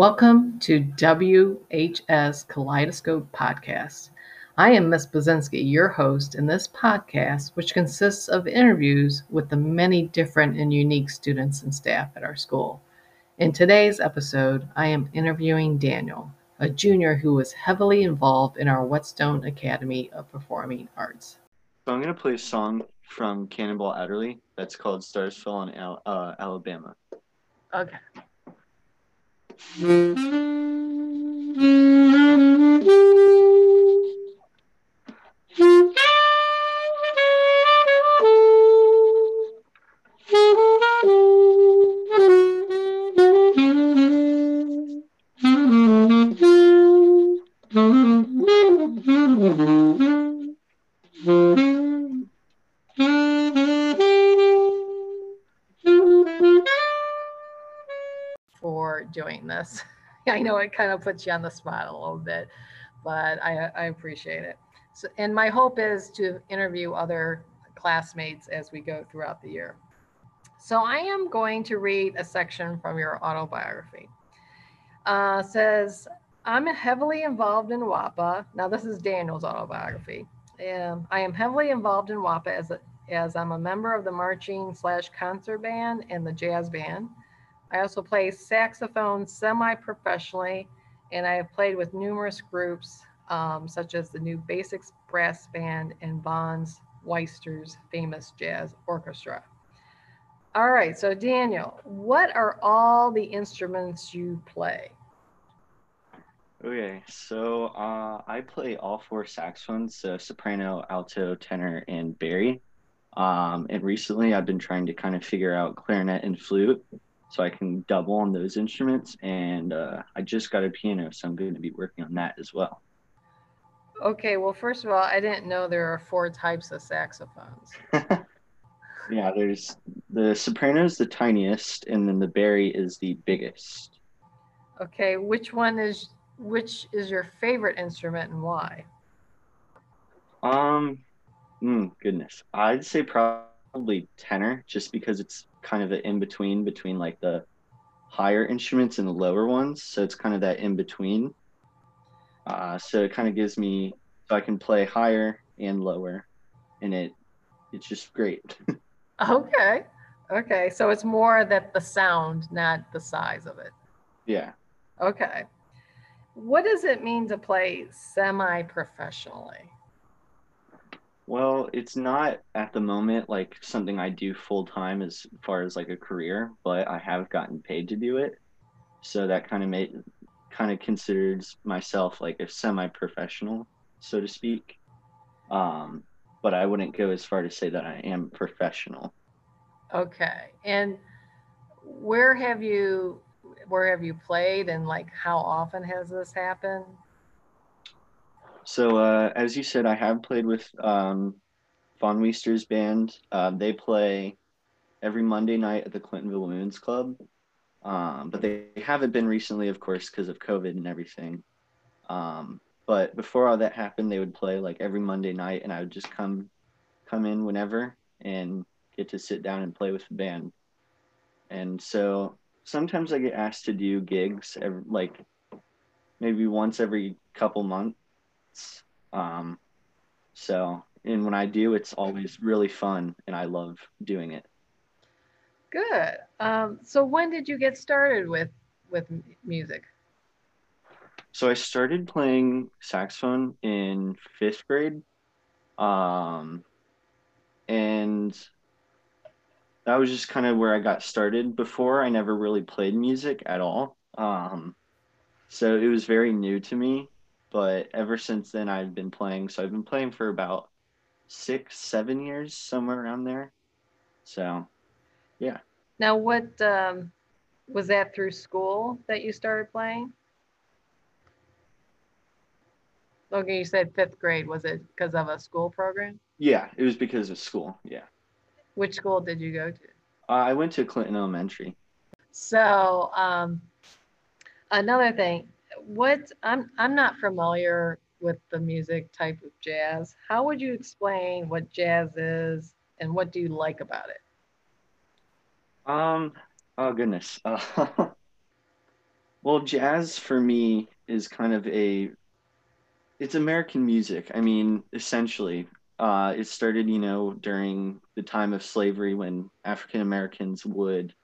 Welcome to WHS Kaleidoscope Podcast. I am Miss Bazinski, your host in this podcast, which consists of interviews with the many different and unique students and staff at our school. In today's episode, I am interviewing Daniel, a junior who was heavily involved in our Whetstone Academy of Performing Arts. So I'm going to play a song from Cannonball Adderley that's called Stars Fell on Al- uh, Alabama. Okay. うん。This. I know it kind of puts you on the spot a little bit, but I, I appreciate it. So, and my hope is to interview other classmates as we go throughout the year. So I am going to read a section from your autobiography. Uh, says, I'm heavily involved in WAPA. Now this is Daniel's autobiography. Um, I am heavily involved in WAPA as, a, as I'm a member of the marching slash concert band and the jazz band. I also play saxophone semi-professionally, and I have played with numerous groups, um, such as the New Basics Brass Band and Vaughn Wiester's famous jazz orchestra. All right, so Daniel, what are all the instruments you play? Okay, so uh, I play all four saxophones, so soprano, alto, tenor, and bari. Um, and recently I've been trying to kind of figure out clarinet and flute so I can double on those instruments. And uh, I just got a piano, so I'm going to be working on that as well. Okay, well, first of all, I didn't know there are four types of saxophones. yeah, there's the soprano is the tiniest, and then the bari is the biggest. Okay, which one is which is your favorite instrument and why? Um, mm, goodness, I'd say probably tenor, just because it's kind of an in between between like the higher instruments and the lower ones. So it's kind of that in between. Uh, so it kind of gives me so I can play higher and lower, and it it's just great. okay, okay. So it's more that the sound, not the size of it. Yeah. Okay. What does it mean to play semi-professionally? Well, it's not at the moment like something I do full time as far as like a career, but I have gotten paid to do it. So that kind of made kind of considers myself like a semi-professional, so to speak. Um, but I wouldn't go as far to say that I am professional. Okay. And where have you where have you played and like how often has this happened? So uh, as you said, I have played with um, Vaughn Wiester's band. Uh, they play every Monday night at the Clintonville Women's Club, um, but they haven't been recently, of course, because of COVID and everything. Um, but before all that happened, they would play like every Monday night, and I would just come come in whenever and get to sit down and play with the band. And so sometimes I get asked to do gigs, every, like maybe once every couple months um, so, and when I do, it's always really fun and I love doing it. Good. Um, so when did you get started with, with music? So I started playing saxophone in fifth grade. Um, and that was just kind of where I got started. Before, I never really played music at all. Um, so it was very new to me but ever since then I've been playing. So I've been playing for about six, seven years, somewhere around there. So, yeah. Now, what um, was that through school that you started playing? Okay, you said fifth grade. Was it because of a school program? Yeah, it was because of school. Yeah. Which school did you go to? Uh, I went to Clinton Elementary. So, um, another thing, what I'm I'm not familiar with the music type of jazz. How would you explain what jazz is and what do you like about it? Um, oh goodness. Uh, Well, jazz for me is kind of a it's American music. I mean, essentially, uh, it started, you know, during the time of slavery when African Americans would,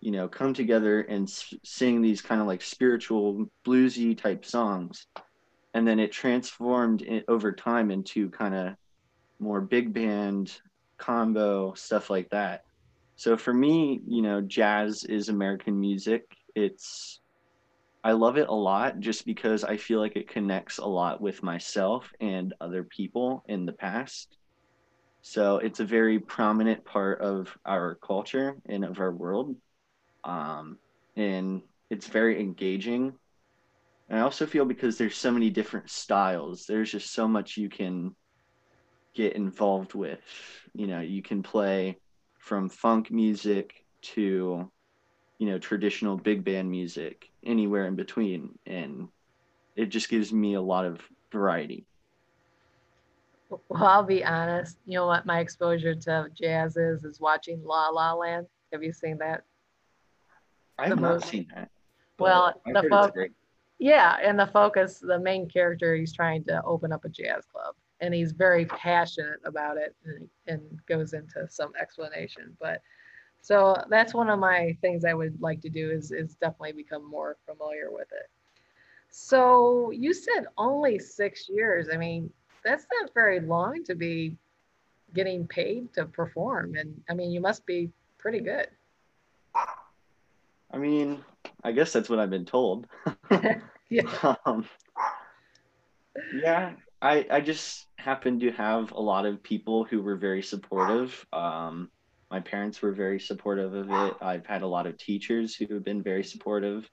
you know, come together and sing these kind of like spiritual bluesy type songs, and then it transformed it over time into kind of more big band combo stuff like that. So for me, you know, jazz is American music. It's I love it a lot just because I feel like it connects a lot with myself and other people in the past. So it's a very prominent part of our culture and of our world. Um, and it's very engaging. And I also feel because there's so many different styles, there's just so much you can get involved with. You know, you can play from funk music to you know traditional big band music anywhere in between and it just gives me a lot of variety Well, I'll be honest. You know what my exposure to jazz is is watching La La Land. Have you seen that? I have not seen that Well, the heard fo- Yeah, and the focus, the main character, he's trying to open up a jazz club, and he's very passionate about it, and, and goes into some explanation. But so that's one of my things I would like to do is is definitely become more familiar with it. So you said only six years. I mean, that's not very long to be getting paid to perform, and I mean, you must be pretty good. I mean i guess that's what i've been told. Yeah. um, yeah i i just happen to have a lot of people who were very supportive. Um my parents were very supportive of it. I've had a lot of teachers who have been very supportive.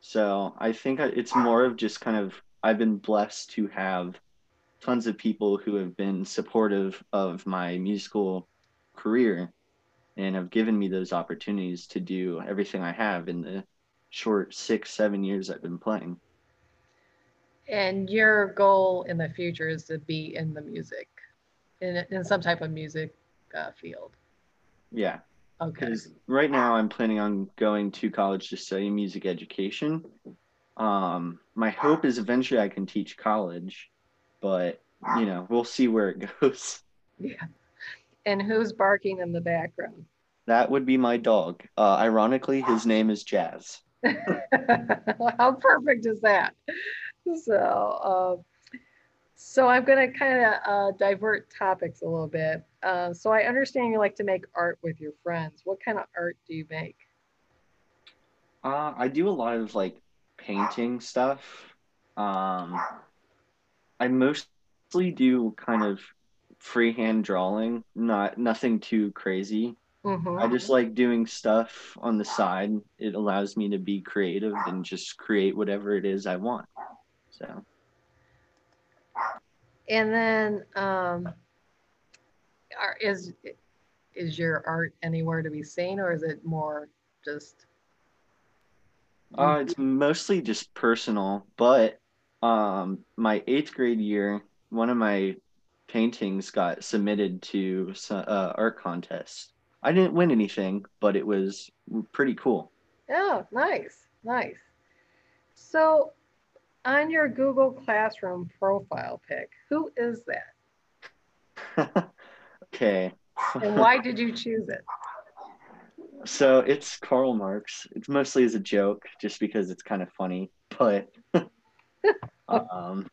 So i think it's more of just kind of i've been blessed to have tons of people who have been supportive of my musical career and have given me those opportunities to do everything i have in the short six seven years i've been playing And your goal in the future is to be in the music, in, in some type of music uh, field. Yeah, Okay. because right now I'm planning on going to college to study music education. Um, my hope is eventually I can teach college, but you know, we'll see where it goes. Yeah. And who's barking in the background? That would be my dog. Uh, ironically, his name is Jazz. How perfect is that? So, uh, so I'm going to kind of uh, divert topics a little bit. Uh, so I understand you like to make art with your friends. What kind of art do you make? Uh, I do a lot of like painting stuff. Um, I mostly do kind of freehand drawing, not nothing too crazy. Mhm. I just like doing stuff on the side. It allows me to be creative and just create whatever it is I want. So, And then, um, is is your art anywhere to be seen, or is it more just? uh, it's mostly just personal, but um, my eighth grade year, one of my paintings got submitted to uh, art contest. I didn't win anything, but it was pretty cool. Oh, nice, nice. So, on your Google Classroom profile pic, who is that, okay. and why did you choose it? So it's Karl Marx. It's mostly as a joke, just because it's kind of funny. But, um,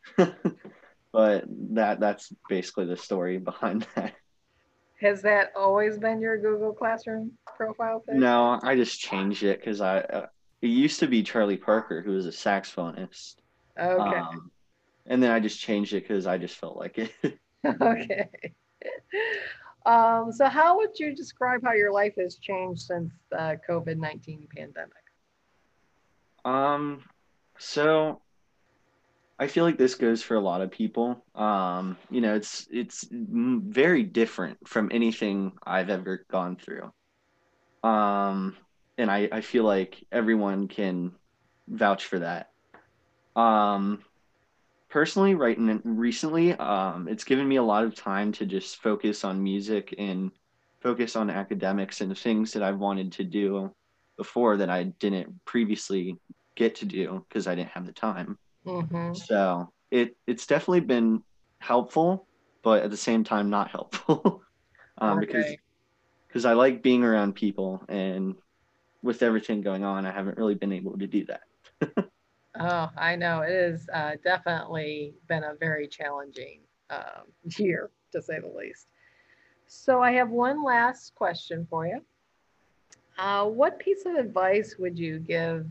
but that that's basically the story behind that. Has that always been your Google Classroom profile pic? No, I just changed it because I uh, it used to be Charlie Parker, who was a saxophonist. Okay. Um, and then I just changed it because I just felt like it. okay. Um, so, how would you describe how your life has changed since the COVID 19 pandemic? Um, so I feel like this goes for a lot of people. Um, you know, it's it's very different from anything I've ever gone through. Um, and I I feel like everyone can vouch for that. Um, personally, right n- recently, um, it's given me a lot of time to just focus on music and focus on academics and things that I've wanted to do before that I didn't previously get to do because I didn't have the time. Hmm So it it's definitely been helpful, but at the same time not helpful. um, because because I like being around people and with everything going on, I haven't really been able to do that. Oh, I know. It has uh, definitely been a very challenging um, year, to say the least. So I have one last question for you. Uh, what piece of advice would you give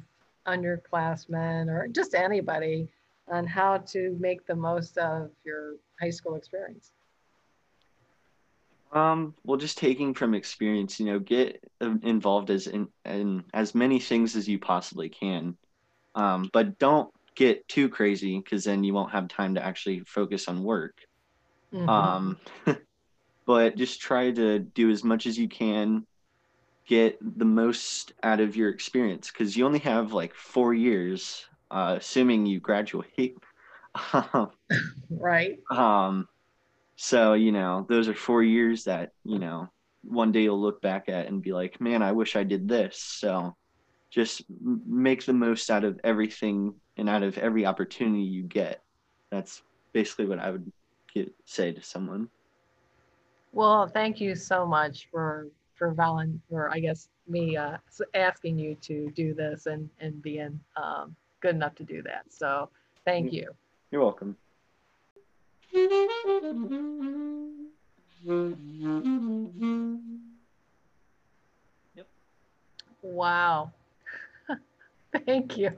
underclassmen or just anybody on how to make the most of your high school experience? Um, well, just taking from experience, you know, get uh, involved as in, in as many things as you possibly can. Um, but don't get too crazy because then you won't have time to actually focus on work. Mhm. Um, but just try to do as much as you can, get the most out of your experience because you only have like four years, uh, assuming you graduate. right. um, so, you know, those are four years that, you know, one day you'll look back at and be like, man, I wish I did this. So just make the most out of everything and out of every opportunity you get. That's basically what I would get, say to someone. Well, thank you so much for for volun or I guess me uh, asking you to do this and and being um, good enough to do that. So thank you. You're welcome. Yep. Wow. thank you.